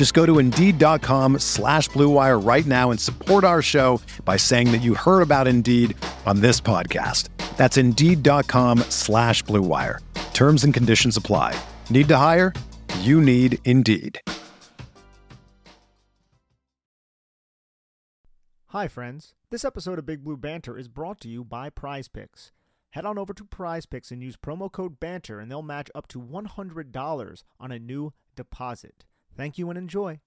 Just go to Indeed.com slash BlueWire right now and support our show by saying that you heard about Indeed on this podcast. That's Indeed.com slash BlueWire. Terms and conditions apply. Need to hire? You need Indeed. Hi, friends. This episode of Big Blue Banter is brought to you by Prize Picks. Head on over to Prize Picks and use promo code BANTER, and they'll match up to $100 on a new deposit. Thank you and enjoy.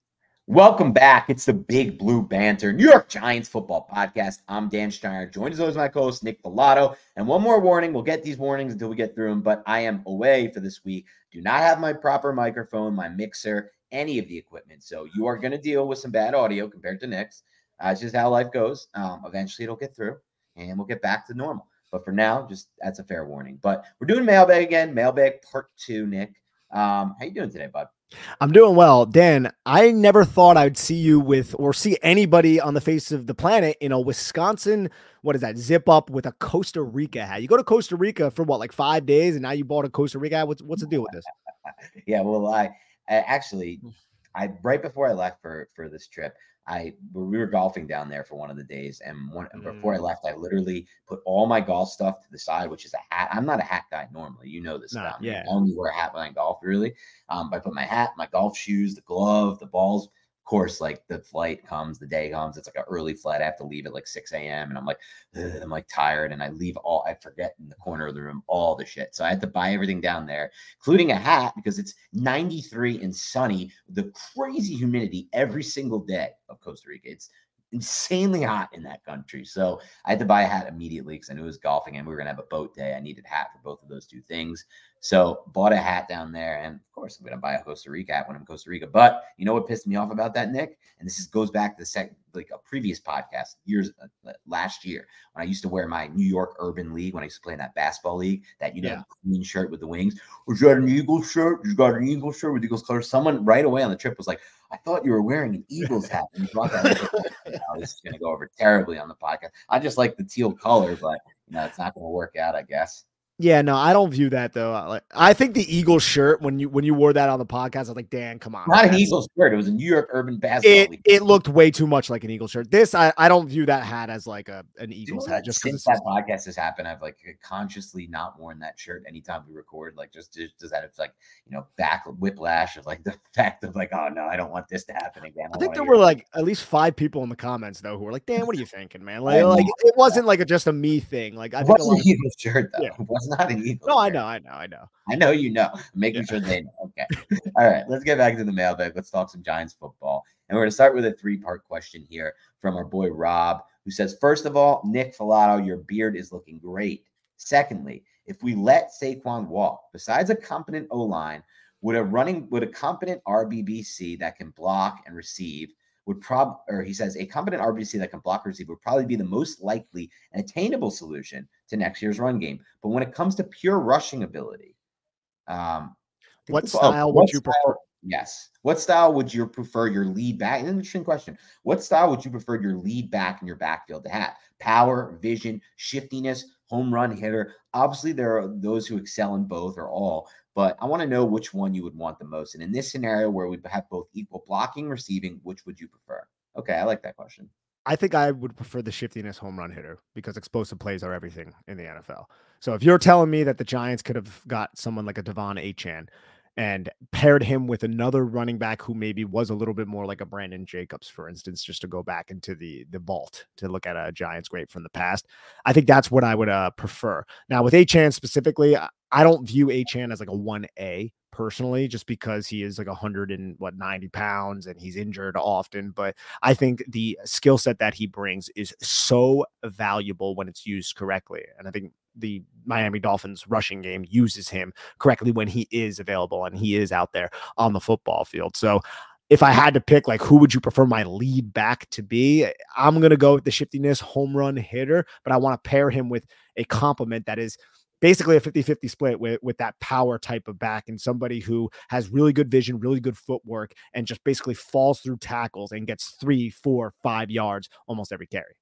Welcome back. It's the Big Blue Banter, New York Giants football podcast. I'm Dan Schneider, joined as always my co-host Nick Falato. And one more warning: we'll get these warnings until we get through them. But I am away for this week. Do not have my proper microphone, my mixer, any of the equipment. So you are going to deal with some bad audio compared to Nick's. Uh, it's just how life goes. Um, eventually, it'll get through, and we'll get back to normal. But for now, just that's a fair warning. But we're doing mailbag again, mailbag part two. Nick, um, how you doing today, bud? I'm doing well. Dan, I never thought I'd see you with or see anybody on the face of the planet in a Wisconsin, what is that, zip up with a Costa Rica hat. You go to Costa Rica for what, like five days, and now you bought a Costa Rica hat? What's, what's the deal with this? yeah, well, I, I actually, I right before I left for for this trip, I we were golfing down there for one of the days, and one mm. before I mm. left, I literally put all my golf stuff to the side, which is a hat. I'm not a hat guy normally, you know this. Nah, yeah, I only wear a hat when I golf, really. Um, but I put my hat, my golf shoes, the glove, the balls course, like the flight comes, the day comes. It's like an early flight. I have to leave at like 6 a.m. And I'm like, I'm like tired. And I leave all, I forget in the corner of the room all the shit. So I had to buy everything down there, including a hat because it's 93 and sunny, the crazy humidity every single day of Costa Rica. It's insanely hot in that country. So I had to buy a hat immediately because I knew it was golfing and we were going to have a boat day. I needed a hat for both of those two things. So bought a hat down there. And of course, I'm going to buy a Costa Rica hat when I'm in Costa Rica. But you know what pissed me off about that, Nick? And this is, goes back to the second, like a previous podcast years uh, last year when I used to wear my New York Urban League when I used to play in that basketball league, that, you know, yeah. green shirt with the wings. Was that an Eagle shirt? You got an Eagle shirt with Eagles colors? Someone right away on the trip was like, I thought you were wearing an Eagles hat. And you brought that this is going to go over terribly on the podcast. I just like the teal color, but you know, it's not going to work out, I guess. Yeah, no, I don't view that though. Like, I think the Eagles shirt when you when you wore that on the podcast, I was like, Dan, come on. Not an Eagles shirt. It was a New York Urban Basketball it, League. It looked way too much like an Eagles shirt. This, I, I don't view that hat as like a an Eagles hat. Just since that podcast has happened, I've like consciously not worn that shirt anytime we record. Like just just, just that it's like you know back whiplash of like the fact of like, oh no, I don't want this to happen again. I, I think there were like at least five people in the comments though who were like, Dan, what are you thinking, man? Like, like it wasn't like a, just a me thing. Like I it think wasn't an Eagles shirt though. Yeah. Not an Eagles. No, I know, I know, I know. I know you know. I'm making yeah. sure they know. Okay. All right. Let's get back to the mailbag. Let's talk some Giants football. And we're going to start with a three part question here from our boy Rob, who says, First of all, Nick Falato, your beard is looking great. Secondly, if we let Saquon walk, besides a competent O line, would a running, would a competent RBBC that can block and receive would prob or he says a competent RBC that can block receive would probably be the most likely and attainable solution to next year's run game. But when it comes to pure rushing ability, um, what style oh, would you style, prefer? Yes. What style would you prefer your lead back? Interesting question. What style would you prefer your lead back in your backfield to have? Power, vision, shiftiness, home run hitter. Obviously, there are those who excel in both or all, but I want to know which one you would want the most. And in this scenario where we have both equal blocking, receiving, which would you prefer? Okay, I like that question. I think I would prefer the shiftiness home run hitter because explosive plays are everything in the NFL. So if you're telling me that the Giants could have got someone like a De'Von Achane and paired him with another running back who maybe was a little bit more like a Brandon Jacobs, for instance, just to go back into the the vault to look at a Giants great from the past. I think that's what I would uh, prefer. Now with Achane specifically, I don't view Achane as like a one A personally, just because he is like a hundred and what 90 pounds and he's injured often. But I think the skill set that he brings is so valuable when it's used correctly. And I think the Miami Dolphins rushing game uses him correctly when he is available and he is out there on the football field. So if I had to pick, like, who would you prefer my lead back to be? I'm going to go with the shiftiness home run hitter, but I want to pair him with a compliment that is basically a 50-50 split with, with that power type of back and somebody who has really good vision, really good footwork, and just basically falls through tackles and gets three, four, five yards almost every carry.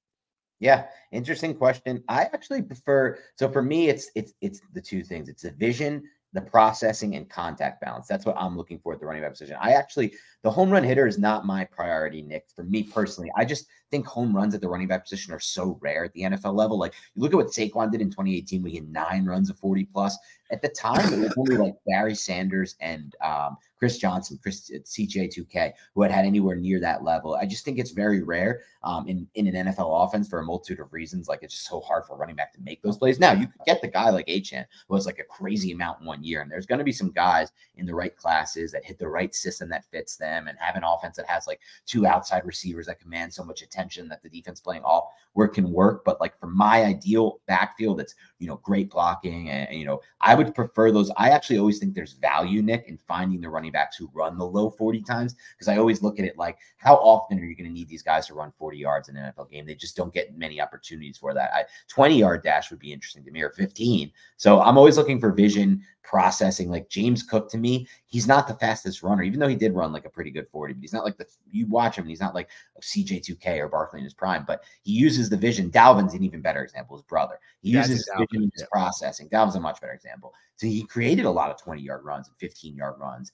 Yeah, interesting question. I actually prefer so for me it's it's it's the two things. It's the vision, the processing and contact balance. That's what I'm looking for at the running back position. I actually the home run hitter is not my priority, Nick. For me personally, I just think home runs at the running back position are so rare at the NFL level. Like you look at what Saquon did in 2018 when he had nine runs of 40 plus. At the time, it was only like Barry Sanders and um, Chris Johnson, Chris uh, CJ2K, who had had anywhere near that level. I just think it's very rare um, in, in an NFL offense for a multitude of reasons. Like it's just so hard for a running back to make those plays. Now, you could get the guy like Achane, who has like a crazy amount in one year. And there's going to be some guys in the right classes that hit the right system that fits them and have an offense that has like two outside receivers that command so much attention that the defense playing off where it can work. But like for my ideal backfield, it's, you know, great blocking. And, you know, I would prefer those. I actually always think there's value, Nick, in finding the running backs who run the low 40 times because I always look at it like how often are you going to need these guys to run 40 yards in an NFL game? They just don't get many opportunities for that. I, 20 yard dash would be interesting to me or 15. So I'm always looking for vision processing. Like James Cook to me, he's not the fastest runner, even though he did run like a pretty good 40, but he's not like the you watch him and he's not like CJ2K or Barkley in his prime, but he uses the vision. Dalvin's an even better example, his brother. He uses his vision his processing. Dalvin's a much better example. So he created a lot of 20 yard runs and 15 yard runs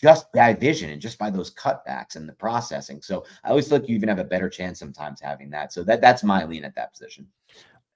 just by vision and just by those cutbacks and the processing. So I always look you even have a better chance sometimes having that. So that that's my lean at that position.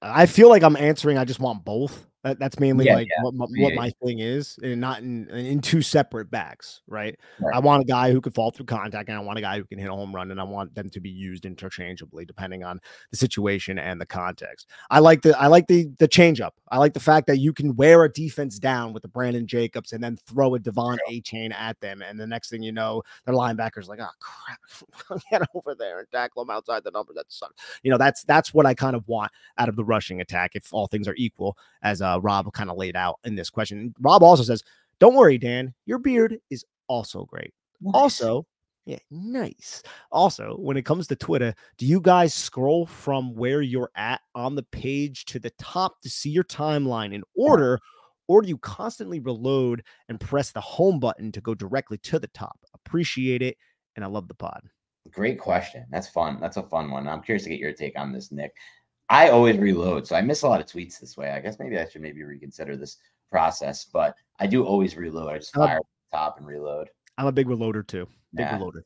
I feel like I'm answering. I just want both. That, that's mainly yeah, like yeah. What, what yeah. my thing is, and not in in two separate backs, right? right? I want a guy who could fall through contact, and I want a guy who can hit a home run, and I want them to be used interchangeably depending on the situation and the context. I like the I like the the changeup. I like the fact that you can wear a defense down with the Brandon Jacobs and then throw a De'Von Achane at them, and the next thing you know, their linebackers like, oh crap, get over there and tackle them outside the number. That sucks. You know, that's that's what I kind of want out of the rushing attack if all things are equal as uh, uh, Rob kind of laid out in this question. Rob also says, Don't worry, Dan, your beard is also great. Nice. Also, yeah, nice. Also, when it comes to Twitter, do you guys scroll from where you're at on the page to the top to see your timeline in order, or do you constantly reload and press the home button to go directly to the top? Appreciate it. And I love the pod. Great question. That's fun. That's a fun one. I'm curious to get your take on this, Nick. I always reload, so I miss a lot of tweets this way. I guess maybe I should maybe reconsider this process, but I do always reload. I just fire the top and reload. I'm a big reloader too. Big yeah. reloader.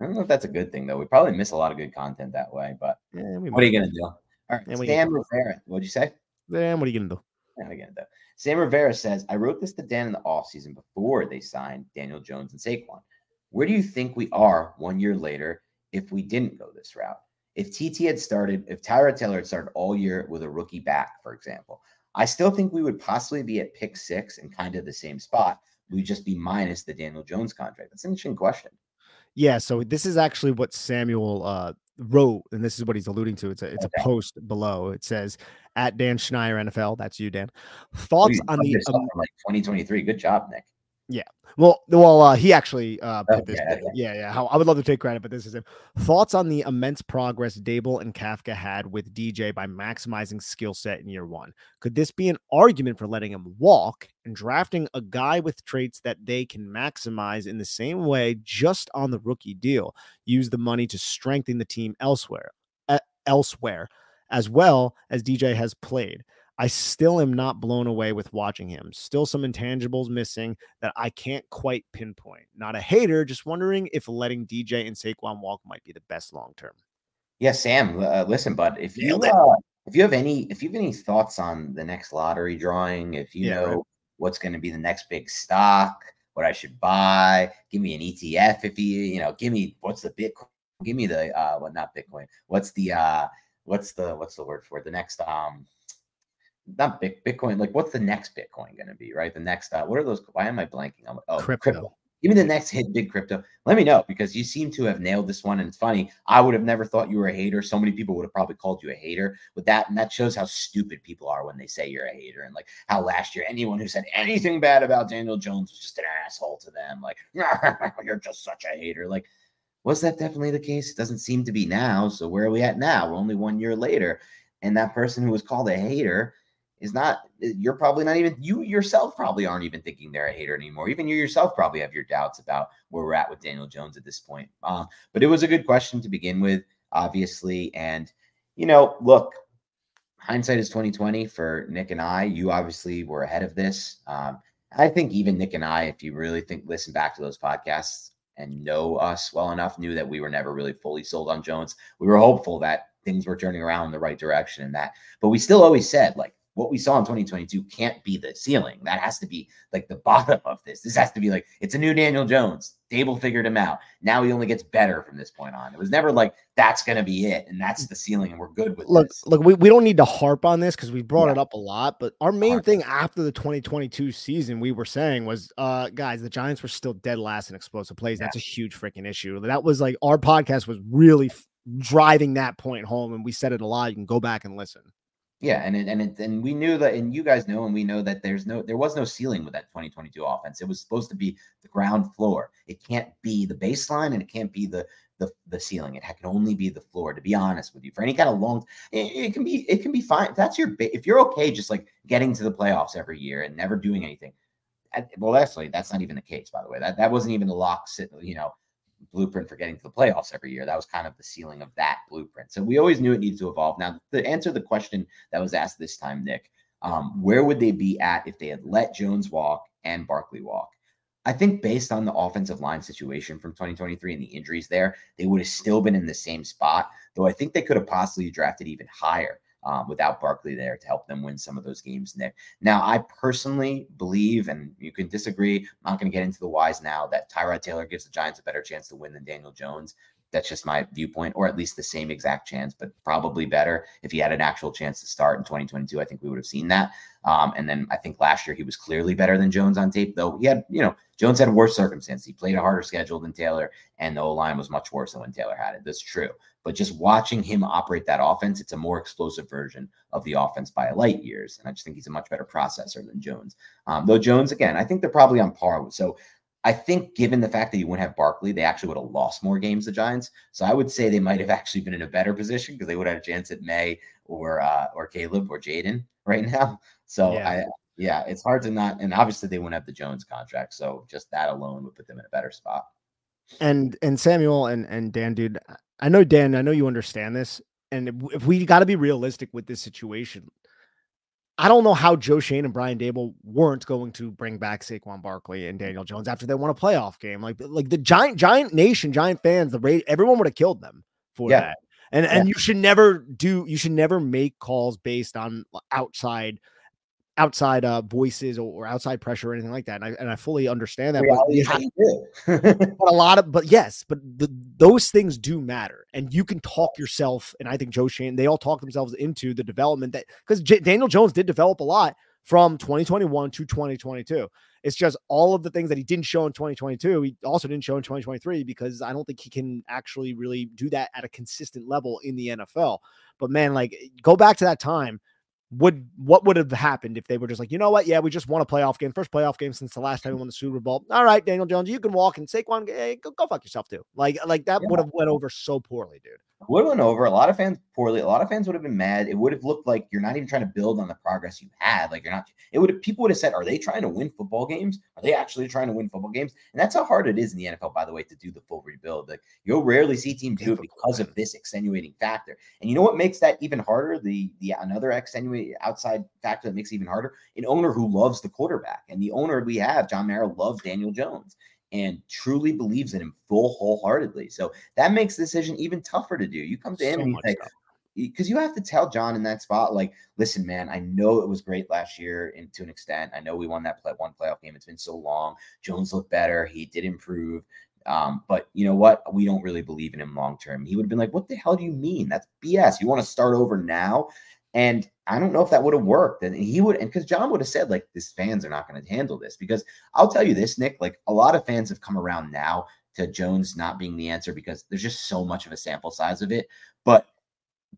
I don't know if that's a good thing though. We probably miss a lot of good content that way, but yeah, what are you gonna do? All right, yeah, Sam Rivera. What'd you say? Sam, what are you gonna do? Yeah, I get that. Sam Rivera says, I wrote this to Dan in the off season before they signed Daniel Jones and Saquon. Where do you think we are one year later if we didn't go this route? If TT had started, if Tyrod Taylor had started all year with a rookie back, for example, I still think we would possibly be at pick six and kind of the same spot. We'd just be minus the Daniel Jones contract. That's an interesting question. Yeah. So this is actually what Samuel uh, wrote, and this is what he's alluding to. It's a it's okay. a post below. It says at Dan Schneider NFL. That's you, Dan. Thoughts on the um, like 2023. Good job, Nick. Yeah. Well, well, uh, he actually uh, put this. Yeah, yeah. How, I would love to take credit, but this is him. Thoughts on the immense progress Daboll and Kafka had with DJ by maximizing skill set in year one. Could this be an argument for letting him walk and drafting a guy with traits that they can maximize in the same way, just on the rookie deal? Use the money to strengthen the team elsewhere, uh, elsewhere, as well as DJ has played. I still am not blown away with watching him. Still some intangibles missing that I can't quite pinpoint. Not a hater, just wondering if letting DJ and Saquon walk might be the best long term. Yeah, Sam, uh, listen, bud, if you uh, if you have any if you have any thoughts on the next lottery drawing, if you yeah, know right. what's going to be the next big stock, what I should buy. Give me an ETF if you, you know, give me what's the Bitcoin, give me the uh well not Bitcoin. What's the uh what's the what's the word for it? The next um not Bitcoin, like what's the next Bitcoin going to be, right? The next, uh, what are those? Why am I blanking? I'm, oh, crypto. crypto. Give me the next hit, big crypto. Let me know because you seem to have nailed this one. And it's funny. I would have never thought you were a hater. So many people would have probably called you a hater with that. And that shows how stupid people are when they say you're a hater. And like how last year, anyone who said anything bad about Daniel Jones was just an asshole to them. Like, you're just such a hater. Like, was that definitely the case? It doesn't seem to be now. So where are we at now? We're only one year later. And that person who was called a hater is not you're probably not even you yourself probably aren't even thinking they're a hater anymore. Even you yourself probably have your doubts about where we're at with daniel jones at this point. Um, but it was a good question to begin with obviously. And you know look hindsight is 2020 for nick and i. You obviously were ahead of this. Um, i think even nick and i if you really think listen back to those podcasts and know us well enough knew that we were never really fully sold on jones. We were hopeful that things were turning around in the right direction and that but we still always said like what we saw in 2022 can't be the ceiling. That has to be like the bottom of this. This has to be like it's a new Daniel Jones. Daboll figured him out. Now he only gets better from this point on. It was never like that's going to be it and that's the ceiling and we're good with look, this. Look, we, we don't need to harp on this because we brought yeah. it up a lot. But our main harp. thing after the 2022 season, we were saying was, uh, guys, the Giants were still dead last in explosive plays. Yeah. That's a huge freaking issue. That was like our podcast was really f- driving that point home, and we said it a lot. You can go back and listen. Yeah, and it, and it, and we knew that, and you guys know, and we know that there's no, there was no ceiling with that 2022 offense. It was supposed to be the ground floor. It can't be the baseline, and it can't be the the the ceiling. It can only be the floor. To be honest with you, for any kind of long, it, it can be it can be fine. If that's your if you're okay, just like getting to the playoffs every year and never doing anything. Well, actually, that's not even the case. By the way, that that wasn't even the lock. You know, blueprint for getting to the playoffs every year. That was kind of the ceiling of that blueprint. So we always knew it needed to evolve. Now, to answer the question that was asked this time, Nick, um, where would they be at if they had let Jones walk and Barkley walk? I think based on the offensive line situation from 2023 and the injuries there, they would have still been in the same spot, though I think they could have possibly drafted even higher um, without Barkley there to help them win some of those games, Nick. Now, I personally believe, and you can disagree, I'm not going to get into the whys now, that Tyrod Taylor gives the Giants a better chance to win than Daniel Jones. That's just my viewpoint, or at least the same exact chance, but probably better. If he had an actual chance to start in 2022, I think we would have seen that. Um, and then I think last year he was clearly better than Jones on tape, though he had, you know, Jones had worse circumstances. He played a harder schedule than Taylor, and the O line was much worse than when Taylor had it. That's true. But just watching him operate that offense, it's a more explosive version of the offense by light years. And I just think he's a much better processor than Jones. Um, though Jones, again, I think they're probably on par. So I think given the fact that you wouldn't have Barkley, they actually would have lost more games, the Giants. So I would say they might have actually been in a better position because they would have a chance at Maye or uh, or Caleb or Jayden right now. So yeah. I yeah, it's hard to not and obviously they wouldn't have the Jones contract. So just that alone would put them in a better spot. And and Samuel and and Dan, dude, I know Dan, I know you understand this. And if we got to be realistic with this situation, I don't know how Joe Schoen and Brian Daboll weren't going to bring back Saquon Barkley and Daniel Jones after they won a playoff game. Like, like the giant, giant nation, giant fans, the rate, everyone would have killed them for yeah. that. And yeah. and you should never do, you should never make calls based on outside outside uh, voices or, or, outside pressure or anything like that. And I, and I fully understand that. But, but, a lot of, but yes, but the, those things do matter. And you can talk yourself, and I think Joe Schoen, they all talk themselves into the development that, because J- Daniel Jones did develop a lot from 2021 to 2022. It's just all of the things that he didn't show in 2022, he also didn't show in 2023 because I don't think he can actually really do that at a consistent level in the NFL. But man, like go back to that time would what would have happened if they were just like, you know what? Yeah, we just won a playoff game, first playoff game since the last time we won the Super Bowl. All right, Daniel Jones, you can walk and Saquon, hey, go, go fuck yourself too. Like, like that yeah. would have went over so poorly, dude would have went over. A lot of fans poorly. A lot of fans would have been mad. It would have looked like you're not even trying to build on the progress you had. Like you're not. It would have. People would have said, "Are they trying to win football games? Are they actually trying to win football games?" And that's how hard it is in the NFL, by the way, to do the full rebuild. Like you'll rarely see teams do it because of this extenuating factor. And you know what makes that even harder? The the another extenuating outside factor that makes it even harder. An owner who loves the quarterback, and the owner we have, John Mara, loves Daniel Jones and truly believes in him full wholeheartedly. So that makes the decision even tougher to do. You come to him so and you say, because you have to tell John in that spot, like, listen, man, I know it was great last year and to an extent. I know we won that play, one playoff game. It's been so long. Jones looked better. He did improve. Um, but you know what? We don't really believe in him long term. He would have been like, What the hell do you mean? That's BS. You want to start over now? And I don't know if that would have worked. And he would, and because John would have said, like, these fans are not going to handle this. Because I'll tell you this, Nick, like a lot of fans have come around now to Jones not being the answer because there's just so much of a sample size of it. But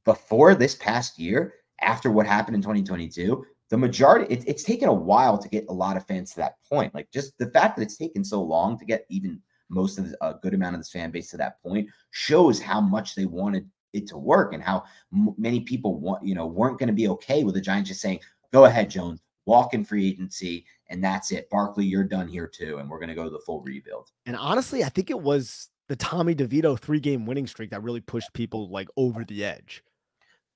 before this past year, after what happened in 2022, the majority, it, it's taken a while to get a lot of fans to that point. Like just the fact that it's taken so long to get even most of the, a good amount of this fan base to that point shows how much they wanted it to work and how m- many people want, you know, weren't going to be okay with the Giants just saying, go ahead, Jones, walk in free agency, and that's it. Barkley, you're done here too, and we're going to go to the full rebuild. And honestly, I think it was the Tommy DeVito three game winning streak that really pushed people like over the edge.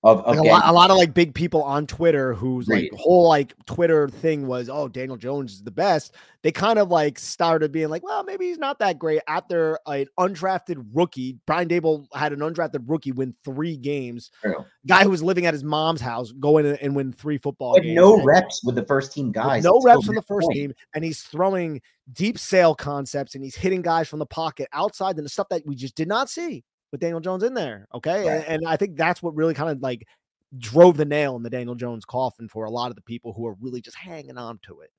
Of, like a, lot, a, lot, of like big people on Twitter whose like whole like Twitter thing was, oh, Daniel Jones is the best. They kind of like started being like, well, maybe he's not that great after an undrafted rookie. Brian Daboll had an undrafted rookie win three games. True. Guy who was living at his mom's house, go in and win three football games. No and, reps with the first team guys. No reps from the first point. team, and he's throwing deep sail concepts and he's hitting guys from the pocket outside and the stuff that we just did not see with Daniel Jones in there. Okay. Right. And, and, I think that's what really kind of like drove the nail in the Daniel Jones coffin for a lot of the people who are really just hanging on to it.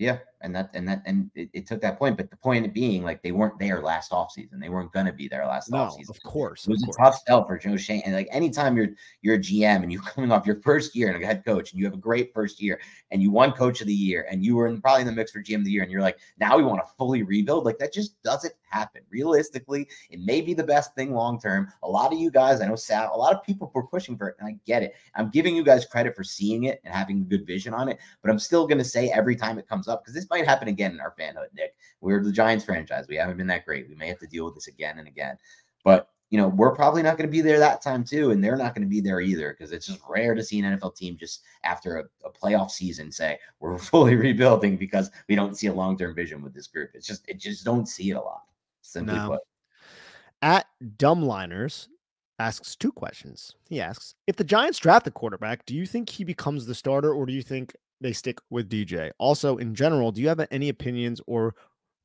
Yeah, and that and that and it, it, took that point, but the point being, like they weren't there last offseason. They weren't gonna be there last no, offseason. Of course, it was a course. tough sell for Joe Schoen. And like anytime you're you're a GM and you're coming off your first year and a head coach, and you have a great first year, and you won Coach of the Year, and you were in, probably in the mix for GM of the Year, and you're like, now we want to fully rebuild. Like that just doesn't happen. Realistically, it may be the best thing long term. A lot of you guys, I know, Sal, a lot of people were pushing for it, and I get it. I'm giving you guys credit for seeing it and having a good vision on it, but I'm still gonna say every time it comes up because this might happen again in our fanhood, Nick. We're the Giants franchise. We haven't been that great. We may have to deal with this again and again. But you know, we're probably not going to be there that time too, and they're not going to be there either because it's just rare to see an NFL team just after a, a playoff season say we're fully rebuilding because we don't see a long term vision with this group. It's just it just don't see it a lot. Simply no. put. At Dumbliners asks two questions. He asks if the Giants draft a quarterback, do you think he becomes the starter, or do you think they stick with DJ. Also, in general, do you have any opinions or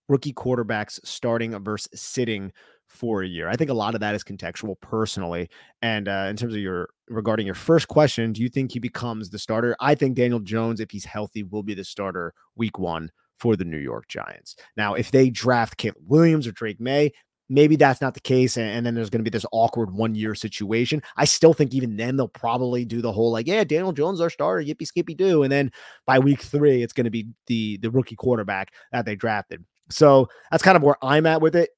rookie quarterbacks starting versus sitting for a year? I think a lot of that is contextual personally. And uh, in terms of your regarding your first question, do you think he becomes the starter? I think Daniel Jones, if he's healthy, will be the starter week one for the New York Giants. Now, if they draft Caleb Williams or Drake Maye, maybe that's not the case and, then there's going to be this awkward one year situation. I still think even then they'll probably do the whole like yeah daniel jones our starter yippee skippy do and then by week three it's going to be the the rookie quarterback that they drafted. So that's kind of where i'm at with it.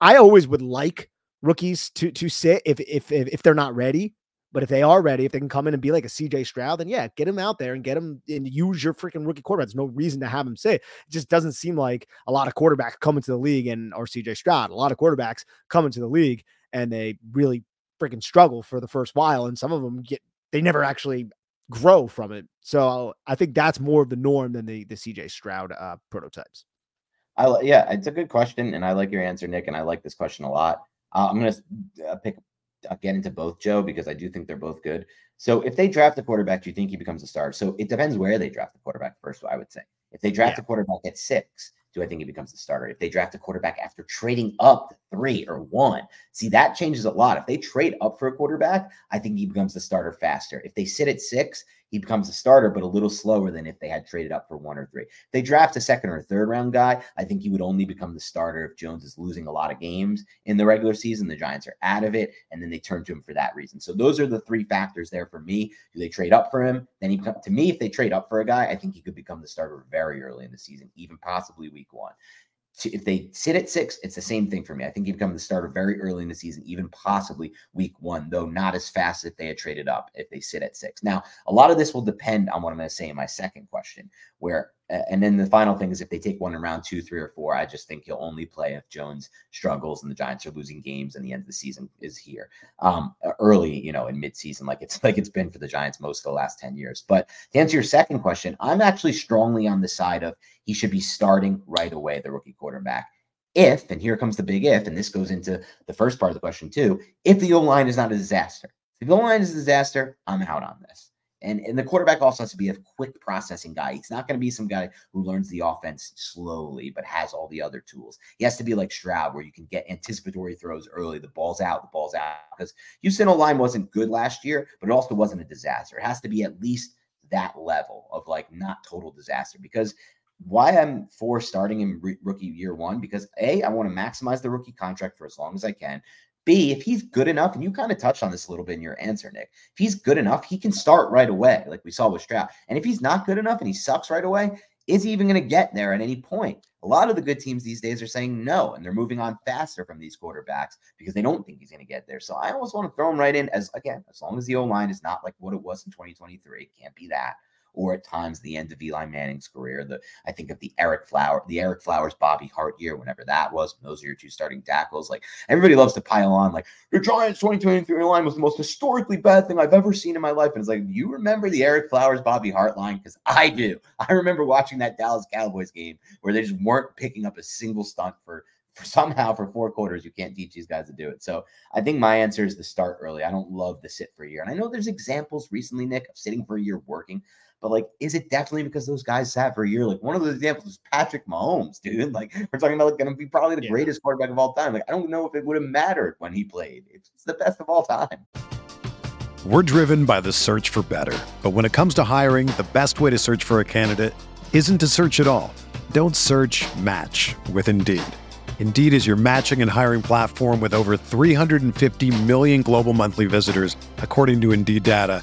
I always would like rookies to to sit if if, if they're not ready but if they are ready, if they can come in and be like a CJ Stroud, then yeah, get him out there and get him and use your freaking rookie quarterback. There's no reason to have him sit. It just doesn't seem like a lot of quarterbacks come into the league and or CJ Stroud. A lot of quarterbacks come into the league and they really freaking struggle for the first while. And some of them get they never actually grow from it. So I think that's more of the norm than the the CJ Stroud uh, prototypes. I yeah, it's a good question, and I like your answer, Nick, and I like this question a lot. Uh, I'm gonna uh, pick I'll get into both, Joe, because I do think they're both good. So if they draft a quarterback, do you think he becomes a star? So it depends where they draft the quarterback first, I would say. If they draft yeah. a quarterback at six, do I think he becomes the starter? If they draft a quarterback after trading up to three or one, see that changes a lot. If they trade up for a quarterback, I think he becomes the starter faster. If they sit at six, he becomes a starter, but a little slower than if they had traded up for one or three. If they draft a second or third round guy, I think he would only become the starter if Jones is losing a lot of games in the regular season. The Giants are out of it, and then they turn to him for that reason. So those are the three factors there for me. Do they trade up for him? Then he to me, if they trade up for a guy, I think he could become the starter very early in the season, even possibly week one if they sit at six, it's the same thing for me. I think he'd become the starter very early in the season, even possibly week one, though not as fast if they had traded up if they sit at six. Now, a lot of this will depend on what I'm going to say in my second question, where and then the final thing is if they take one in round two, three, or four, I just think he'll only play if Jones struggles and the Giants are losing games and the end of the season is here. Um, early, you know, in midseason, like it's like it's been for the Giants most of the last 10 years. But to answer your second question, I'm actually strongly on the side of he should be starting right away, the rookie quarterback. If, and here comes the big if, and this goes into the first part of the question too, if the O line is not a disaster If the O line is a disaster, I'm out on this. And, and the quarterback also has to be a quick processing guy. He's not going to be some guy who learns the offense slowly, but has all the other tools. He has to be like Stroud, where you can get anticipatory throws early. The ball's out, the ball's out. Because Houston O line wasn't good last year, but it also wasn't a disaster. It has to be at least that level of like not total disaster. Because why I'm for starting in rookie year one, because A, I want to maximize the rookie contract for as long as I can. B, if he's good enough, and you kind of touched on this a little bit in your answer, Nick. If he's good enough, he can start right away, like we saw with Stroud. And if he's not good enough and he sucks right away, is he even going to get there at any point? A lot of the good teams these days are saying no, and they're moving on faster from these quarterbacks because they don't think he's going to get there. So I always want to throw him right in as again, as long as the O line is not like what it was in 2023, can't be that or at times the end of Eli Manning's career. The I think of the Ereck Flower, the Ereck Flowers Bobby Hart year, whenever that was. Those are your two starting tackles. Like everybody loves to pile on, like the Giants 2023 line was the most historically bad thing I've ever seen in my life. And it's like, you remember the Ereck Flowers Bobby Hart line? Because I do. I remember watching that Dallas Cowboys game where they just weren't picking up a single stunt for for somehow for four quarters, you can't teach these guys to do it. So I think my answer is to start early. I don't love the sit for a year. And I know there's examples recently, Nick, of sitting for a year working. But like, is it definitely because those guys sat for a year? Like one of the examples is Patrick Mahomes, dude. Like we're talking about like going to be probably the yeah. greatest quarterback of all time. Like I don't know if it would have mattered when he played. It's the best of all time. We're driven by the search for better, but when it comes to hiring, the best way to search for a candidate isn't to search at all. Don't search. Match with Indeed. Indeed is your matching and hiring platform with over 350 million global monthly visitors, according to Indeed data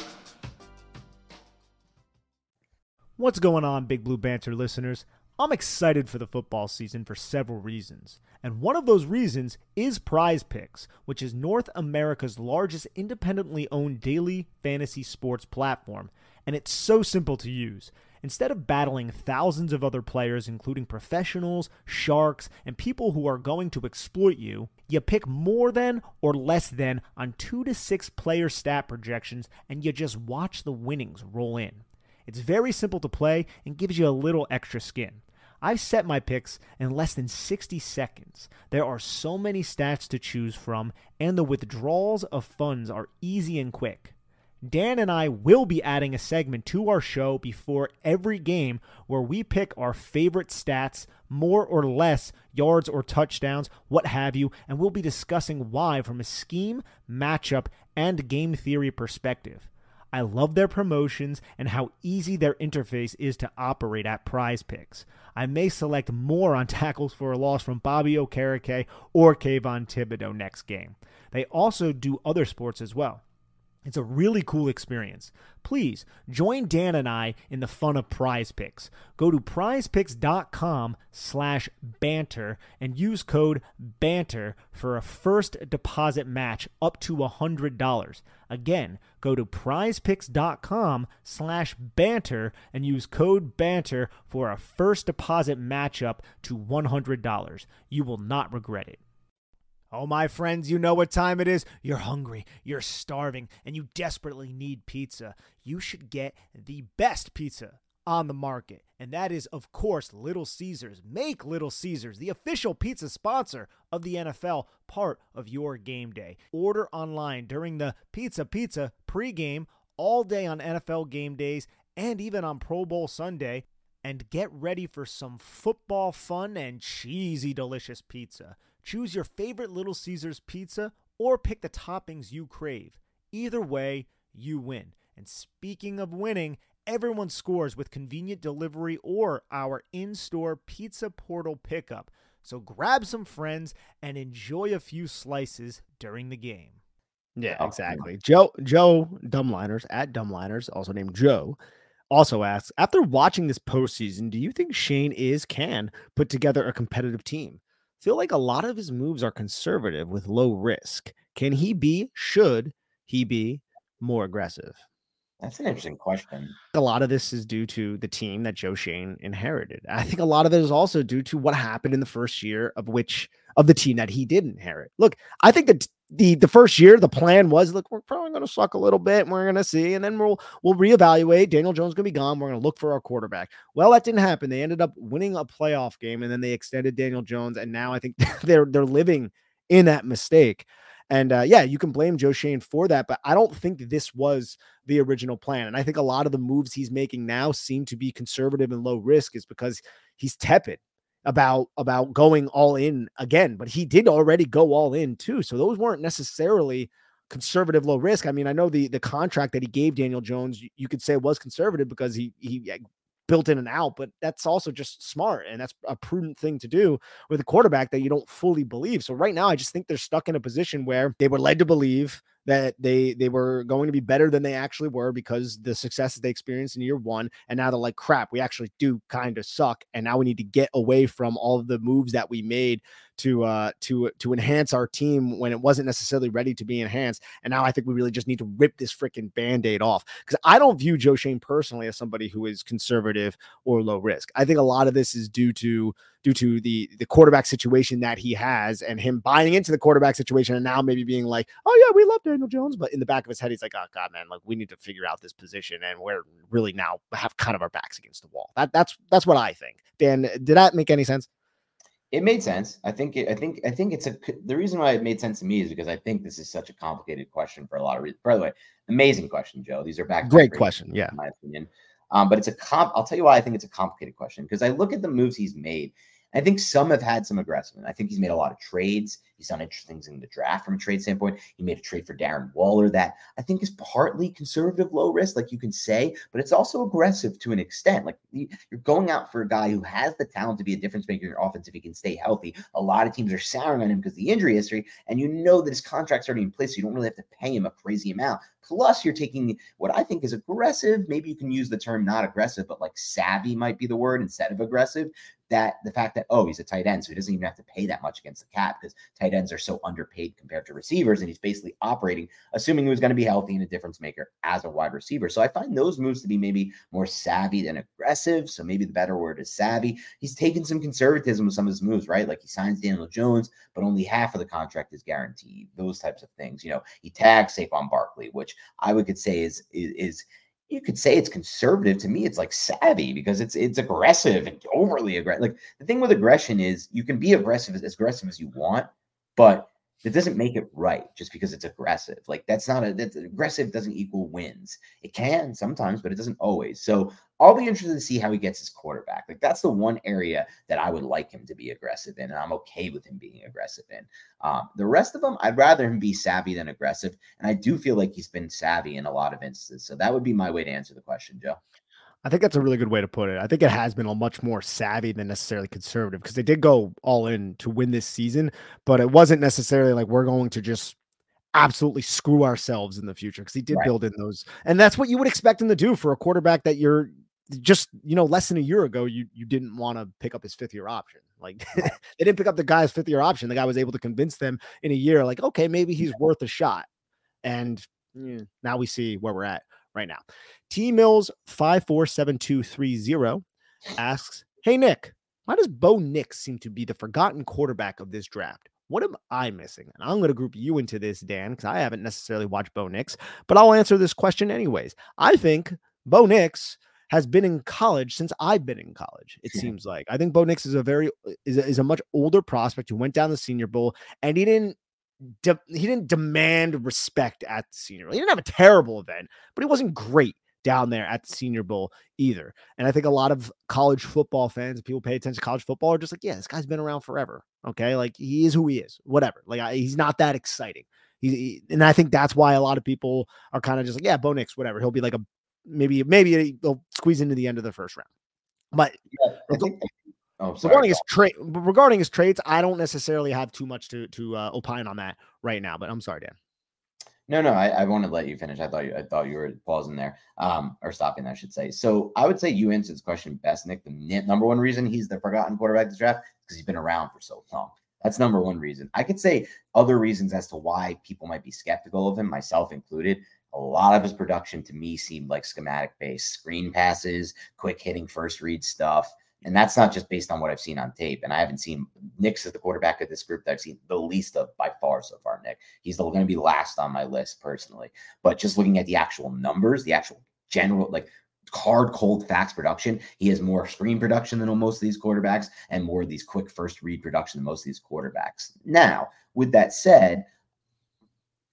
What's going on, Big Blue Banter listeners? I'm excited for the football season for several reasons. And one of those reasons is Prize Picks, which is North America's largest independently owned daily fantasy sports platform. And it's so simple to use. Instead of battling thousands of other players, including professionals, sharks, and people who are going to exploit you, you pick more than or less than on two to six player stat projections and you just watch the winnings roll in. It's very simple to play and gives you a little extra skin. I've set my picks in less than 60 seconds. There are so many stats to choose from, and the withdrawals of funds are easy and quick. Dan and I will be adding a segment to our show before every game where we pick our favorite stats, more or less yards or touchdowns, what have you, and we'll be discussing why from a scheme, matchup, and game theory perspective. I love their promotions and how easy their interface is to operate at prize picks. I may select more on tackles for a loss from Bobby Okereke or Kayvon Thibodeaux next game. They also do other sports as well. It's a really cool experience. Please join Dan and I in the fun of prize picks. Go to prizepicks.com slash banter and use code banter for a first deposit match up to $100. Again, go to prizepicks.com slash banter and use code banter for a first deposit matchup to $100. You will not regret it. Oh, my friends, you know what time it is. You're hungry, you're starving, and you desperately need pizza. You should get the best pizza on the market. And that is, of course, Little Caesars. Make Little Caesars the official pizza sponsor of the NFL part of your game day. Order online during the Pizza Pizza pregame all day on NFL game days and even on Pro Bowl Sunday. And get ready for some football fun and cheesy, delicious pizza. Choose your favorite Little Caesars pizza or pick the toppings you crave. Either way, you win. And speaking of winning, everyone scores with convenient delivery or our in store pizza portal pickup. So grab some friends and enjoy a few slices during the game. Yeah, Oh, exactly. Joe Joe Dumbliners at Dumbliners, also named Joe, also asks, after watching this postseason, do you think Schoen is can put together a competitive team? Feel like a lot of his moves are conservative with low risk. Can he be, should he be more aggressive? That's an interesting question. a lot of this is due to the team that Joe Schoen inherited. I think a lot of it is also due to what happened in the first year of which of the team that he did inherit. Look, I think that the the first year the plan was look we're probably going to suck a little bit and we're going to see and then we'll we'll reevaluate. Daniel Jones going to be gone. We're going to look for our quarterback. Well, that didn't happen. They ended up winning a playoff game and then they extended Daniel Jones and now I think they're they're living in that mistake. And uh, yeah, you can blame Joe Schoen for that, but I don't think this was the original plan. And I think a lot of the moves he's making now seem to be conservative and low risk is because he's tepid about about going all in again, but he did already go all in too. So those weren't necessarily conservative low risk. I mean, I know the the contract that he gave Daniel Jones, you, could say was conservative because he he eh, built in and out, but that's also just smart and that's a prudent thing to do with a quarterback that you don't fully believe. So right now, I just think they're stuck in a position where they were led to believe that they they were going to be better than they actually were because the success that they experienced in year one and now they're like crap we actually do kind of suck and now we need to get away from all the moves that we made to uh to to enhance our team when it wasn't necessarily ready to be enhanced and now i think we really just need to rip this freaking band-aid off because i don't view joe schoen personally as somebody who is conservative or low risk i think a lot of this is due to due to the the quarterback situation that he has and him buying into the quarterback situation and now maybe being like, oh yeah, we love Daniel Jones, but in the back of his head he's like, oh god, man, like we need to figure out this position and we're really now have kind of our backs against the wall. That that's that's what I think. Dan, did that make any sense? It made sense. I think. It, I think. I think it's a. The reason why it made sense to me is because I think this is such a complicated question for a lot of reasons. By the way, amazing question, Joe. These are back. Great question. Yeah, in my opinion. Um, but it's a comp. I'll tell you why I think it's a complicated question because I look at the moves he's made I think some have had some aggressiveness. I think he's made a lot of trades. He's done interesting things in the draft from a trade standpoint. He made a trade for Darren Waller that I think is partly conservative, low risk, like you can say, but it's also aggressive to an extent. Like you're going out for a guy who has the talent to be a difference maker in your offense if he can stay healthy. A lot of teams are souring on him because the injury history, and you know that his contract's already in place, so you don't really have to pay him a crazy amount. Plus, you're taking what I think is aggressive. Maybe you can use the term not aggressive, but like savvy might be the word instead of aggressive that the fact that oh he's a tight end so he doesn't even have to pay that much against the cap because tight ends are so underpaid compared to receivers and he's basically operating assuming he was going to be healthy and a difference maker as a wide receiver. So i find those moves to be maybe more savvy than aggressive so maybe the better word is savvy. He's taken some conservatism with some of his moves right? Like he signs daniel jones but only half of the contract is guaranteed those types of things. You know he tags Saquon Barkley which i would could say is is, is you could say it's conservative. To me, it's like savvy because it's it's aggressive and overly aggressive. Like the thing with aggression is you can be aggressive as aggressive as you want, but that doesn't make it right just because it's aggressive. Like that's not a that's aggressive doesn't equal wins. It can sometimes, but it doesn't always. So I'll be interested to see how he gets his quarterback. Like that's the one area that I would like him to be aggressive in, and I'm okay with him being aggressive in. Um, the rest of them, I'd rather him be savvy than aggressive, and I do feel like he's been savvy in a lot of instances. So that would be my way to answer the question, Joe. I think that's a really good way to put it. I think it has been a much more savvy than necessarily conservative because they did go all in to win this season, but it wasn't necessarily like we're going to just absolutely screw ourselves in the future because he did right. build in those, and that's what you would expect him to do for a quarterback that you're just you know less than a year ago you you didn't want to pick up his fifth year option. Like they didn't pick up the guy's fifth year option. The guy was able to convince them in a year like okay maybe he's worth a shot. And yeah, now we see where we're at right now. T Mills 547230 asks, Hey Nick, why does Bo Nix seem to be the forgotten quarterback of this draft? What am I missing? And I'm going to group you into this, Dan, because I haven't necessarily watched Bo Nix, but I'll answer this question anyways. I think Bo Nix has been in college since I've been in college. It yeah. seems like I think Bo Nix is a very is a, is a much older prospect who went down the Senior Bowl and he didn't de- he didn't demand respect at the Senior Bowl. He didn't have a terrible event, but he wasn't great down there at the Senior Bowl either. And I think a lot of college football fans, people pay attention to college football, are just like, yeah, this guy's been around forever. Okay, like he is who he is. Whatever. Like I, he's not that exciting. He, he, and I think that's why a lot of people are kind of just like, yeah, Bo Nix, whatever. He'll be like a maybe maybe he'll squeeze into the end of the first round. But yeah, I think Oh, sorry. regarding his trade, regarding his trades, I don't necessarily have too much to to uh, opine on that right now. But I'm sorry, Dan. No, no, I, I want to let you finish. I thought you, I thought you were pausing there, um, or stopping. I should say. So I would say you answered this question best, Nick. The number one reason he's the forgotten quarterback to draft because he's been around for so long. That's number one reason. I could say other reasons as to why people might be skeptical of him, myself included. A lot of his production to me seemed like schematic based screen passes, quick hitting first read stuff. And that's not just based on what I've seen on tape. And I haven't seen Nix is the quarterback of this group that I've seen the least of by far so far, Nick. He's going to be last on my list personally. But just looking at the actual numbers, the actual general, like hard, cold facts production, he has more screen production than most of these quarterbacks and more of these quick first read production than most of these quarterbacks. Now, with that said,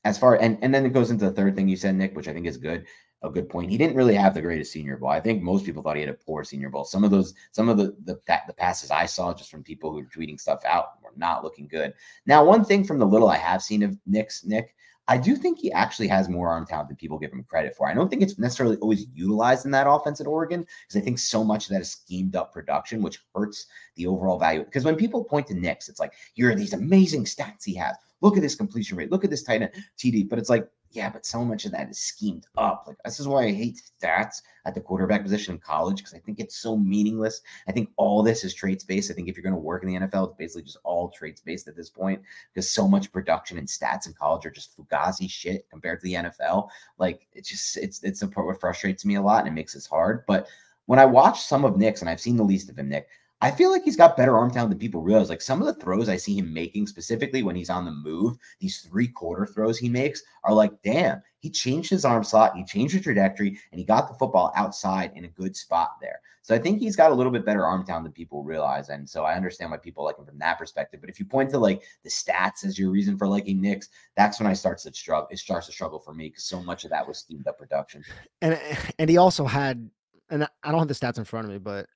as far and and then it goes into the third thing you said, Nick, which I think is good a good point. He didn't really have the greatest senior bowl. I think most people thought he had a poor senior bowl. Some of those, some of the the, the passes I saw just from people who were tweeting stuff out were not looking good. Now, one thing from the little I have seen of Nix Nick, I do think he actually has more arm talent than people give him credit for. I don't think it's necessarily always utilized in that offense at Oregon because I think so much of that is schemed up production, which hurts the overall value. Because when people point to Nix, it's like, are these amazing stats he has. Look at this completion rate. Look at this tight end TD. But it's like, yeah, but so much of that is schemed up. Like this is why I hate stats at the quarterback position in college because I think it's so meaningless. I think all this is traits based. I think if you're going to work in the NFL, it's basically just all traits based at this point because so much production and stats in college are just fugazi shit compared to the NFL. Like it's just it's it's a part what frustrates me a lot and it makes this hard. But when I watch some of Nix and I've seen the least of him, Nick, I feel like he's got better arm talent than people realize. Like some of the throws I see him making, specifically when he's on the move, these three quarter throws he makes are like, damn, he changed his arm slot, he changed the trajectory, and he got the football outside in a good spot there. So I think he's got a little bit better arm talent than people realize. And so I understand why people like him from that perspective. But if you point to like the stats as your reason for liking Nix, that's when I start to struggle. It starts to struggle for me because so much of that was steamed up production. And and he also had, and I don't have the stats in front of me, but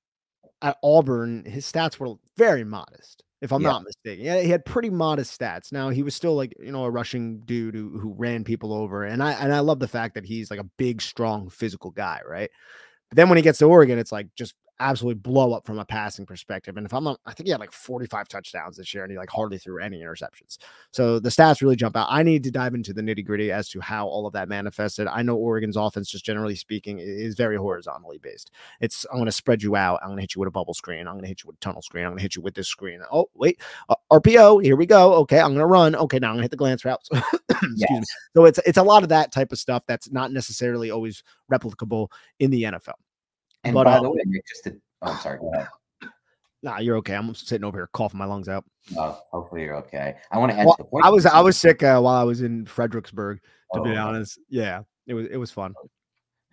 at Auburn, his stats were very modest, if I'm yeah. not mistaken. Yeah, he had pretty modest stats. Now he was still like you know a rushing dude who, who ran people over, and I and I love the fact that he's like a big, strong, physical guy, right? But then when he gets to Oregon, it's like just absolutely blow up from a passing perspective. And if I'm not, I think he had like 45 touchdowns this year and he like hardly threw any interceptions. So the stats really jump out. I need to dive into the nitty gritty as to how all of that manifested. I know Oregon's offense, just generally speaking, is very horizontally based. It's I'm going to spread you out. I'm going to hit you with a bubble screen. I'm going to hit you with a tunnel screen. I'm going to hit you with this screen. Oh, wait, uh, RPO. Here we go. Okay, I'm going to run. Okay, now I'm going to hit the glance routes. Excuse yes. me. So it's it's a lot of that type of stuff that's not necessarily always replicable in the NFL. And but, by the um, way, just to, oh, I'm sorry, go ahead. Nah, you're okay. I'm sitting over here coughing my lungs out. Oh, hopefully you're okay. I want to add well, to the point. I was I was sick uh, while I was in Fredericksburg. To oh, be honest, yeah, it was it was fun.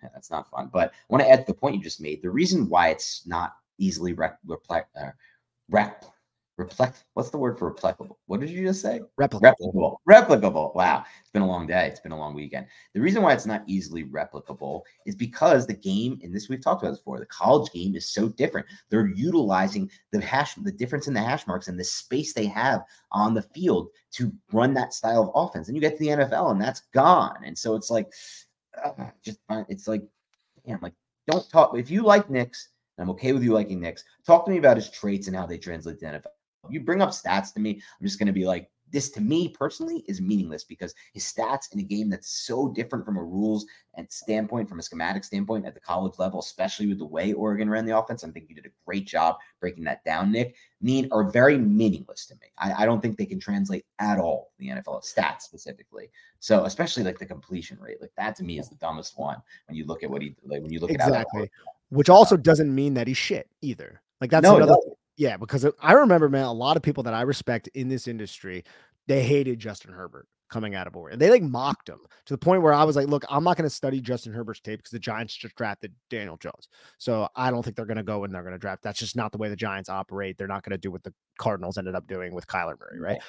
Yeah, that's not fun. But I want to add to the point you just made. The reason why it's not easily rec- uh, rec- reflect what's the word for replicable what did you just say? Replicable. replicable. Replicable. Wow. It's been a long day. It's been a long weekend. The reason why it's not easily replicable is because the game and this we've talked about before the college game is so different. They're utilizing the hash the difference in the hash marks and the space they have on the field to run that style of offense. And you get to the nfl and that's gone. And so it's like uh, just it's like damn like don't talk if you like Nix I'm okay with you liking Nix. Talk to me about his traits and how they translate to NFL you bring up stats to me, I'm just going to be like, this to me personally is meaningless because his stats in a game that's so different from a rules and standpoint, from a schematic standpoint at the college level, especially with the way Oregon ran the offense. I think you did a great job breaking that down, Nick. Mean are very meaningless to me. I, I don't think they can translate at all the NFL stats specifically. So especially like the completion rate, like that to me is the dumbest one when you look at what he like when you look exactly. at exactly. Which also doesn't mean that he's shit either. Like that's no, another. Yeah, because I remember, man, a lot of people that I respect in this industry, they hated Justin Herbert coming out of Oregon. They like mocked him to the point where I was like, look, I'm not going to study Justin Herbert's tape because the Giants just drafted Daniel Jones. So I don't think they're going to go and they're going to draft. That's just not the way the Giants operate. They're not going to do what the Cardinals ended up doing with Kyler Murray, right?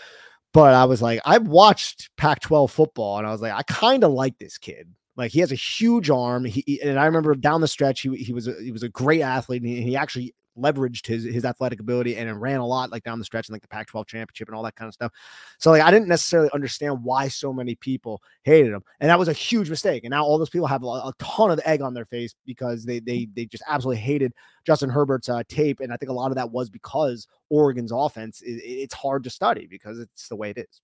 But I was like, I've watched Pac 12 football and I was like, I kind of like this kid. Like he has a huge arm. He and I remember down the stretch, he, he was a, he was a great athlete and he, he actually leveraged his his athletic ability and ran a lot like down the stretch and like the Pac-12 championship and all that kind of stuff. So like I didn't necessarily understand why so many people hated him, and that was a huge mistake. And now all those people have a, a ton of egg on their face because they they they just absolutely hated Justin Herbert's uh, tape, and I think a lot of that was because Oregon's offense it, it's hard to study because it's the way it is.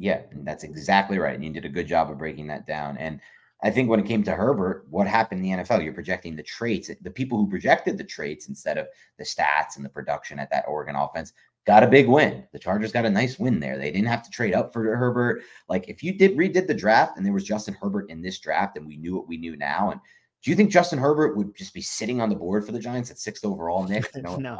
Yeah, that's exactly right. And you did a good job of breaking that down. And I think when it came to Herbert, what happened in the NFL? You're projecting the traits. The people who projected the traits instead of the stats and the production at that Oregon offense got a big win. The Chargers got a nice win there. They didn't have to trade up for Herbert. Like if you did redid the draft and there was Justin Herbert in this draft and we knew what we knew now and do you think Justin Herbert would just be sitting on the board for the Giants at sixth overall, Nick? You know, no,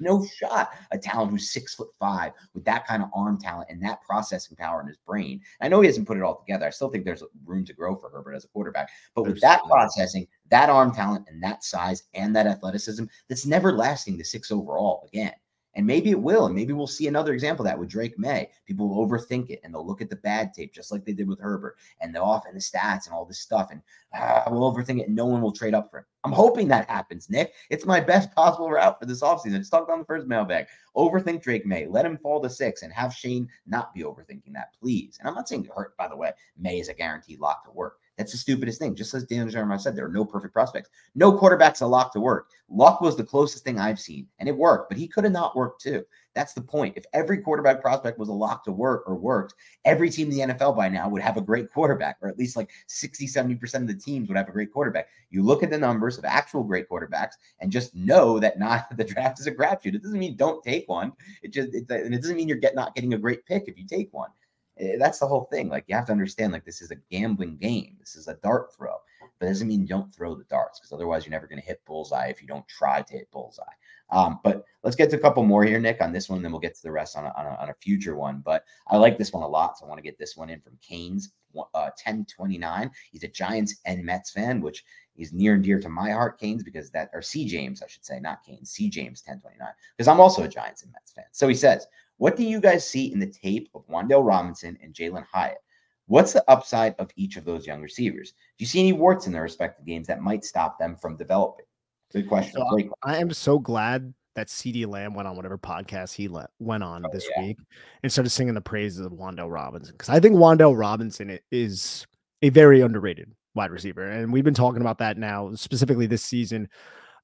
no shot. A talent who's six foot five with that kind of arm talent and that processing power in his brain. I know he hasn't put it all together. I still think there's room to grow for Herbert as a quarterback, but there's with that processing, that arm talent, and that size and that athleticism, that's never lasting the six overall again. And maybe it will. And maybe we'll see another example of that with Drake Maye. People will overthink it and they'll look at the bad tape, just like they did with Herbert and the off and the stats and all this stuff. And ah, we'll overthink it and no one will trade up for him. I'm hoping that happens, Nick. It's my best possible route for this offseason. It's talked on the first mailbag. Overthink Drake Maye. Let him fall to six and have Schoen not be overthinking that, please. And I'm not saying hurt, by the way, Maye is a guaranteed lock to work. That's the stupidest thing. Just as Daniel Jeremiah said, there are no perfect prospects. No quarterback's a lock to work. Luck was the closest thing I've seen, and it worked, but he could have not worked too. That's the point. If every quarterback prospect was a lock to work or worked, every team in the NFL by now would have a great quarterback, or at least like 60, 70% of the teams would have a great quarterback. You look at the numbers of actual great quarterbacks and just know that not the draft is a crapshoot. It doesn't mean don't take one. It just it, and it doesn't mean you're get, not getting a great pick if you take one. Eh, that's the whole thing. Like you have to understand, like this is a gambling game. This is a dart throw, but it doesn't mean don't throw the darts because otherwise you're never going to hit bullseye if you don't try to hit bullseye. Um, but let's get to a couple more here, Nick, on this one. Then we'll get to the rest on a, on a, on a future one. But I like this one a lot, so I want to get this one in from Canes, uh, 1029. He's a Giants and Mets fan, which is near and dear to my heart, Canes, because that or C James, I should say, not Canes, C James 1029, because I'm also a Giants and Mets fan. So he says, what do you guys see in the tape of Wan'Dale Robinson and Jalin Hyatt? What's the upside of each of those young receivers? Do you see any warts in their respective games that might stop them from developing? Good question. So question. I am so glad that CeeDee Lamb went on whatever podcast he let, went on oh, this yeah. week and started singing the praises of Wan'Dale Robinson because I think Wan'Dale Robinson is a very underrated wide receiver, and we've been talking about that now specifically this season,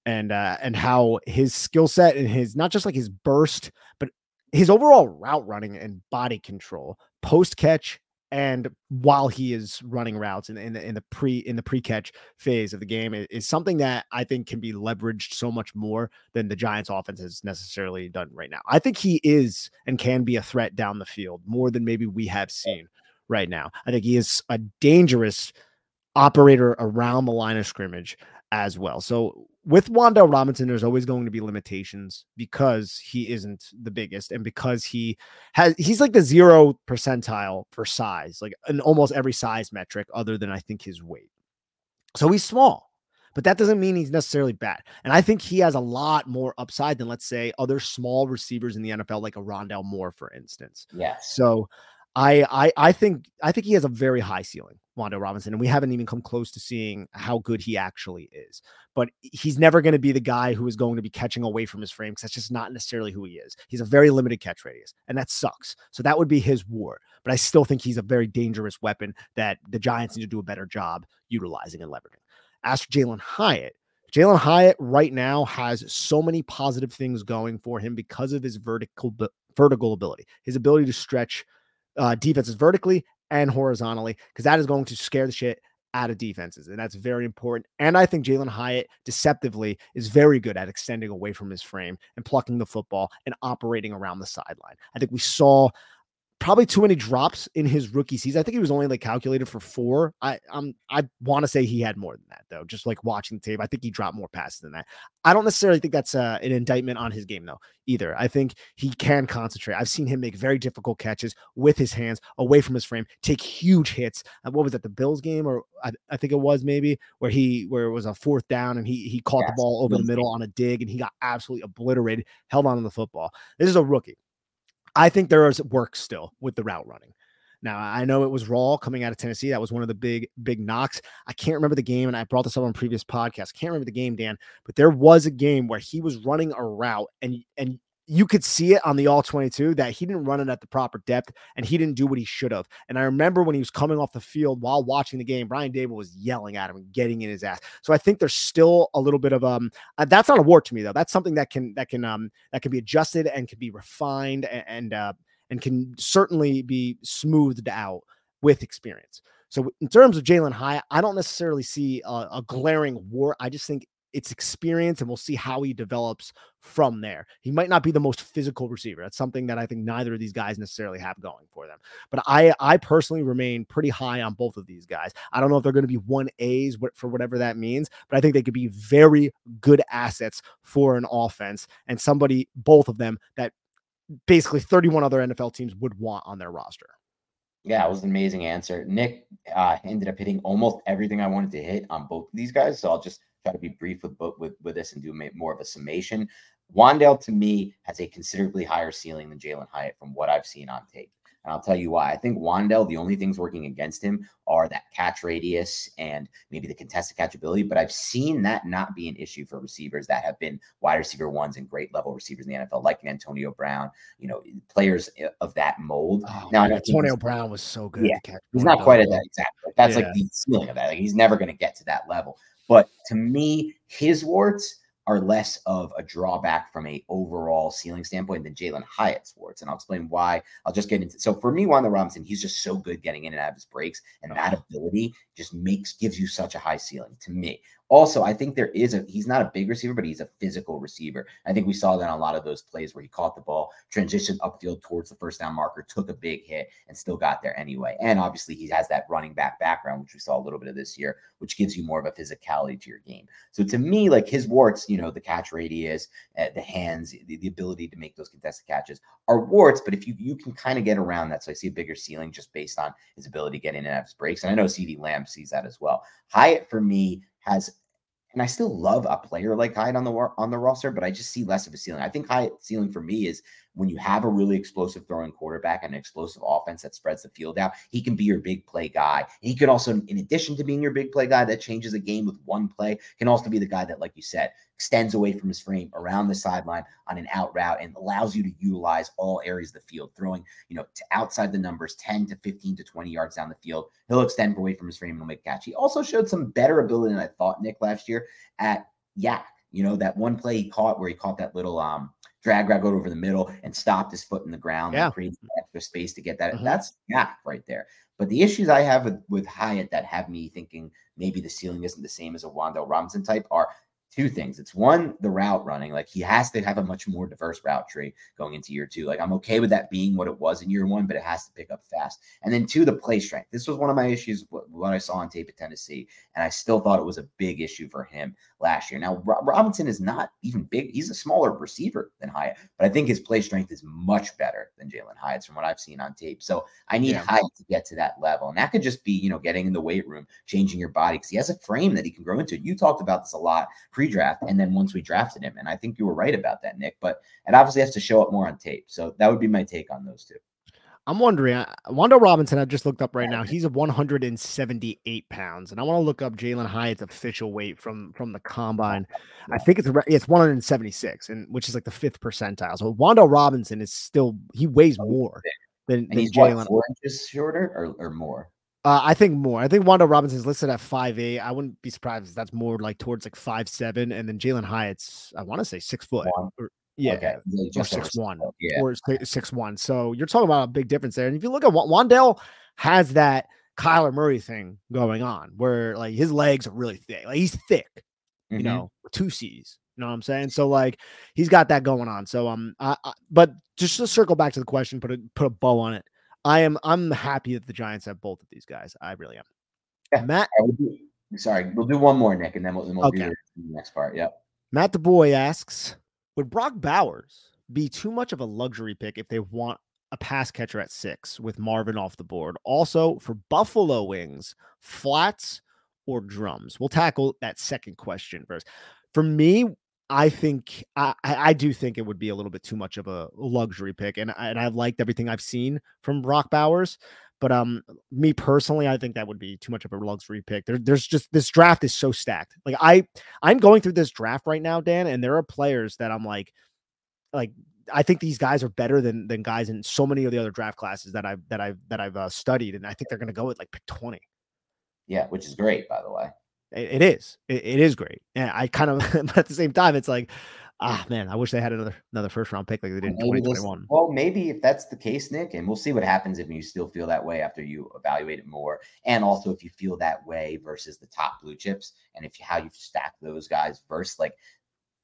and uh, and how his skill set and his not just like his burst, but his overall route running and body control post catch and while he is running routes in, in the in the pre in the pre-catch phase of the game is, is, something that I think can be leveraged so much more than the Giants offense has necessarily done right now. I think he is and can be a threat down the field more than maybe we have seen right now. I think he is a dangerous operator around the line of scrimmage as well. So with Wan'Dale Robinson, there's always going to be limitations because he isn't the biggest and because he has he's like the zero percentile for size, like in almost every size metric, other than I think his weight. So he's small, but that doesn't mean he's necessarily bad. And I think he has a lot more upside than let's say other small receivers in the NFL, like a Rondale Moore, for instance. Yes. So I I I think I think he has a very high ceiling, Wan'Dale Robinson, and we haven't even come close to seeing how good he actually is. But he's never going to be the guy who is going to be catching away from his frame because that's just not necessarily who he is. He's a very limited catch radius, and that sucks. So that would be his war. But I still think he's a very dangerous weapon that the Giants need to do a better job utilizing and leveraging. As for Jalin Hyatt, Jalin Hyatt right now has so many positive things going for him because of his vertical vertical ability, his ability to stretch uh, defenses vertically and horizontally because that is going to scare the shit out of defenses. And that's very important. And I think Jalin Hyatt deceptively is very good at extending away from his frame and plucking the football and operating around the sideline. I think we saw probably too many drops in his rookie season. I think he was only like calculated for four. I um I want to say he had more than that though. Just like watching the tape, I think he dropped more passes than that. I don't necessarily think that's uh, an indictment on his game though either. I think he can concentrate. I've seen him make very difficult catches with his hands away from his frame, take huge hits. Uh, what was that? The Bills game, or I, I, think it was maybe where he where it was a fourth down and he he caught yes, the ball over the middle on a dig and he got absolutely obliterated, held on to the football. This is a rookie. I think there is work still with the route running. Now I know it was raw coming out of Tennessee. That was one of the big, big knocks. I can't remember the game, and I brought this up on previous podcasts. Can't remember the game, Dan, but there was a game where he was running a route and and you could see it on the all 22 that he didn't run it at the proper depth and he didn't do what he should have. And I remember when he was coming off the field while watching the game, Brian Daboll was yelling at him and getting in his ass. So I think there's still a little bit of um uh, that's not a war to me though. That's something that can that can um that can be adjusted and can be refined and, and uh and can certainly be smoothed out with experience. So in terms of Jalin Hyatt, I don't necessarily see a, a glaring war. I just think it's experience and we'll see how he develops from there. He might not be the most physical receiver. That's something that I think neither of these guys necessarily have going for them. But I I personally remain pretty high on both of these guys. I don't know if they're going to be 1As for whatever that means, but I think they could be very good assets for an offense and somebody both of them that basically 31 other NFL teams would want on their roster. Yeah, it was an amazing answer. Nick uh, ended up hitting almost everything I wanted to hit on both of these guys. So I'll just try to be brief with with with this and do more of a summation. Wan'Dale to me has a considerably higher ceiling than Jalin Hyatt from what I've seen on tape. And I'll tell you why. I think Wan'Dale, the only things working against him are that catch radius and maybe the contested catchability. But I've seen that not be an issue for receivers that have been wide receiver ones and great level receivers in the NFL, like Antonio Brown, you know, players eh, of that mold. Oh, now, Antonio Brown was so good. Yeah, he's not quite at that exactly. That's yeah. like the ceiling of that. Like he's never going to get to that level. But to me, his warts are less of a drawback from a overall ceiling standpoint than Jalin Hyatt's warts. And I'll explain why. I'll just get into so for me, Wan'Dale Robinson, he's just so good getting in and out of his breaks, and that uh-huh. ability just makes gives you such a high ceiling to me. Also, I think there is a he's not a big receiver, but he's a physical receiver. I think we saw that on a lot of those plays where he caught the ball, transitioned upfield towards the first down marker, took a big hit, and still got there anyway. And obviously, he has that running back background, which we saw a little bit of this year, which gives you more of a physicality to your game. So to me, like his warts, you know, the catch radius, uh, the hands, the, the ability to make those contested catches are warts. But if you you can kind of get around that, so I see a bigger ceiling just based on his ability to get in and out of his breaks. And I know CeeDee Lamb sees that as well. Hyatt for me has and I still love a player like Hyatt on the on the roster, but I just see less of a ceiling. I think Hyatt ceiling for me is when you have a really explosive throwing quarterback and an explosive offense that spreads the field out, he can be your big play guy. He could also, in addition to being your big play guy that changes a game with one play, can also be the guy that, like you said, extends away from his frame around the sideline on an out route and allows you to utilize all areas of the field, throwing, you know, to outside the numbers 10 to 15 to 20 yards down the field. He'll extend away from his frame and he'll make catch. He also showed some better ability than I thought, Nick, last year at YAC. You know, that one play he caught where he caught that little um drag route over the middle and stopped his foot in the ground yeah. and created extra space to get that. Mm-hmm. That's YAC right there. But the issues I have with, with Hyatt that have me thinking maybe the ceiling isn't the same as a Wan'Dale Robinson type are two things. It's one, the route running. Like he has to have a much more diverse route tree going into year two. Like I'm okay with that being what it was in year one, but it has to pick up fast. And then two, the play strength. This was one of my issues what I saw on tape at Tennessee, and I still thought it was a big issue for him last year. Now Robinson is not even big; he's a smaller receiver than Hyatt, but I think his play strength is much better than Jalin Hyatt's from what I've seen on tape. So I need yeah. Hyatt to get to that level, and that could just be you know getting in the weight room, changing your body because he has a frame that he can grow into. You talked about this a lot pre pre-draft and then once we drafted him. And I think you were right about that, Nick. But it obviously has to show up more on tape. So that would be my take on those two. I'm wondering, uh, Wan'Dale Robinson, I just looked up right now. He's a 178 pounds, and I want to look up Jalin Hyatt's official weight from from the combine. I think it's it's 176, and which is like the fifth percentile. So Wan'Dale Robinson is still he weighs oh, more than, than Jalin. Four inches shorter or, or more. Uh, I think more. I think Wan'Dale Robinson is listed at five eight. I wouldn't be surprised if that's more like towards like five seven, and then Jalin Hyatt's I want to say six foot. Or, yeah, okay. or six one, yeah. or six one. So you're talking about a big difference there. And if you look at Wan'Dale, has that Kyler Murray thing going on, where like his legs are really thick. Like he's thick, mm-hmm. you know, two C's. You know what I'm saying? So like he's got that going on. So um, I, I, but just to circle back to the question, put a put a bow on it. I am I'm happy that the Giants have both of these guys. I really am. Yeah, Matt, do, sorry, we'll do one more, Nick, and then we'll, then we'll okay. do the next part. Yep. Matt the boy asks, would Brock Bowers be too much of a luxury pick if they want a pass catcher at six with Marvin off the board? Also, for Buffalo Wings, flats or drums? We'll tackle that second question first. For me, I think I, I do think it would be a little bit too much of a luxury pick, and and I've liked everything I've seen from Brock Bowers, But um, me personally, I think that would be too much of a luxury pick. There, there's just this draft is so stacked. Like I, I'm going through this draft right now, Dan, and there are players that I'm like, like I think these guys are better than than guys in so many of the other draft classes that I've that I've that I've uh, studied, and I think they're going to go with like pick twenty. Yeah, which is great, by the way. It, it is. It, it is great. And I kind of, but at the same time, it's like ah man, I wish they had another another first round pick like they did in 2021. Well, maybe if that's the case, Nick, and we'll see what happens if you still feel that way after you evaluate it more, and also if you feel that way versus the top blue chips, and if you, how you stack those guys versus like.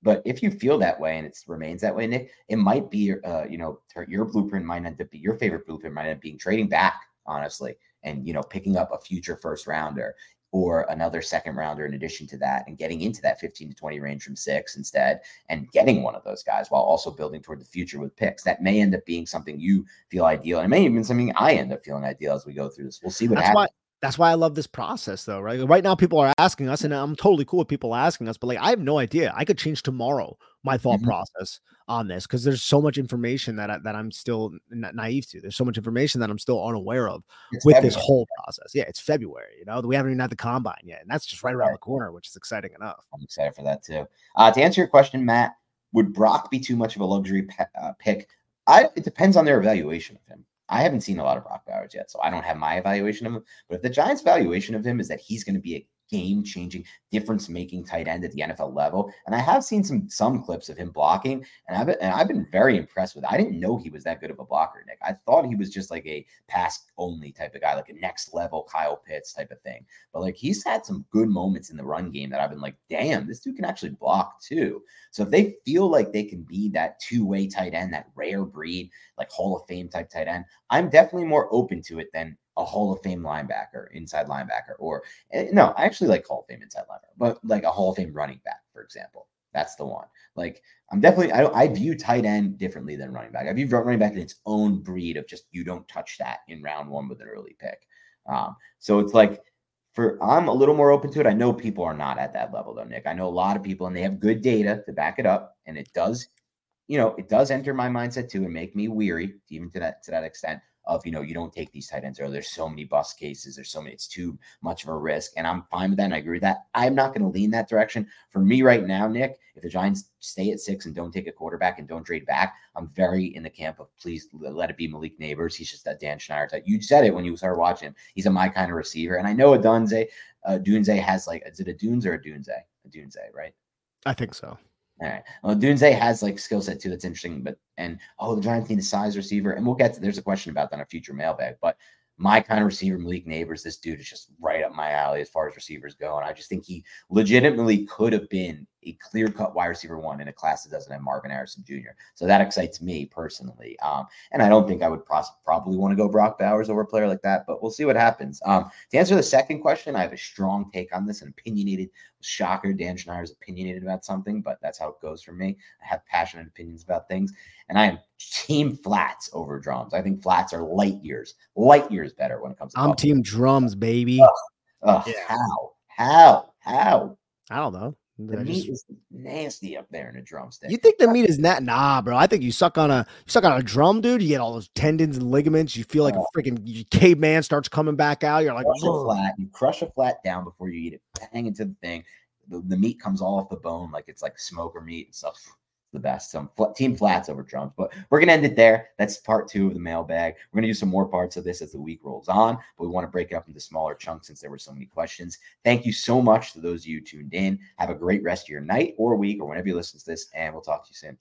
But if you feel that way and it remains that way, Nick, it might be uh, you know your blueprint might end up be your favorite blueprint might end up being trading back honestly and you know picking up a future first rounder or another second rounder in addition to that and getting into that 15 to 20 range from six instead and getting one of those guys while also building toward the future with picks. That may end up being something you feel ideal. And it may even something I end up feeling ideal as we go through this. We'll see what That's happens. Why- that's why I love this process, though, right? Right now, people are asking us, and I'm totally cool with people asking us, but like, I have no idea. I could change tomorrow my thought mm-hmm. process on this because there's so much information that I, that I'm still naive to. There's so much information that I'm still unaware of it's with February. this whole process. Yeah, it's February. You know, we haven't even had the combine yet, and that's just right around the corner, which is exciting enough. I'm excited for that too. Uh, to answer your question, Matt, would Brock be too much of a luxury pe- uh, pick? I, it depends on their evaluation of him. I haven't seen a lot of Brock Bowers yet, so I don't have my evaluation of him. But if the Giants' valuation of him is that he's going to be a game changing, difference making tight end at the NFL level. And I have seen some some clips of him blocking, and I've been, and I've been very impressed with. It. I didn't know he was that good of a blocker, Nick. I thought he was just like a pass only type of guy, like a next level Kyle Pitts type of thing. But like he's had some good moments in the run game that I've been like, damn, this dude can actually block too. So if they feel like they can be that two way tight end, that rare breed, like Hall of Fame type tight end, I'm definitely more open to it than a Hall of Fame linebacker, inside linebacker, or eh, no, I actually like Hall of Fame inside linebacker, but like a Hall of Fame running back, for example. That's the one. Like I'm definitely I, I view tight end differently than running back. I view running back in its own breed of just you don't touch that in round one with an early pick. Um, so it's like for I'm a little more open to it. I know people are not at that level though, Nick. I know a lot of people and they have good data to back it up, and it does, you know, it does enter my mindset too and make me weary even to that to that extent of you know you don't take these tight ends or there's so many bust cases. There's so many it's too much of a risk. And i'm fine with that. And i agree with that. I'm not going to lean that direction. For me right now nick if the giants stay at six and don't take a quarterback and don't trade back i'm very in the camp of please let it be malik Nabers. he's just that dan schneider type. You said it when you started watching him. he's a my kind of receiver. And i know a dunze uh, dunze has like is it a dunes or a dunze? A dunze right? I think so all right. Well, Dunze has like skill set too. That's interesting. But and oh, the Giants need a size receiver, and we'll get to. There's a question about that on a future mailbag. But my kind of receiver, Malik Nabers, this dude is just right up my alley as far as receivers go. And I just think he legitimately could have been a clear cut wide receiver one in a class that doesn't have Marvin Harrison Jr. So that excites me personally. Um, and I don't think I would pros- probably want to go Brock Bowers over a player like that, but we'll see what happens. Um, to answer the second question, I have a strong take on this, an opinionated shocker. Dan Schneider is opinionated about something, but that's how it goes for me. I have passionate opinions about things, and I am team flats over drums. I think flats are light years, light years better when it comes to. I'm team drums, baby. Ugh, ugh, yeah. How? How? How? I don't know. The I meat just, is nasty up there in a drumstick. You think the meat is not? Nah, bro. I think you suck on a you suck on a drum, dude. You get all those tendons and ligaments. You feel like oh. a freaking caveman starts coming back out. You're like, crush flat. You crush a flat down before you eat it. Bang into the thing. The, the meat comes all off the bone like it's like smoker meat and stuff the best. Some fl- team flats over drums, but we're gonna end it there. That's part two of the mailbag. We're gonna do some more parts of this as the week rolls on, but we want to break it up into smaller chunks since there were so many questions. Thank you so much to those of you tuned in. Have a great rest of your night or week or whenever you listen to this, and we'll talk to you soon.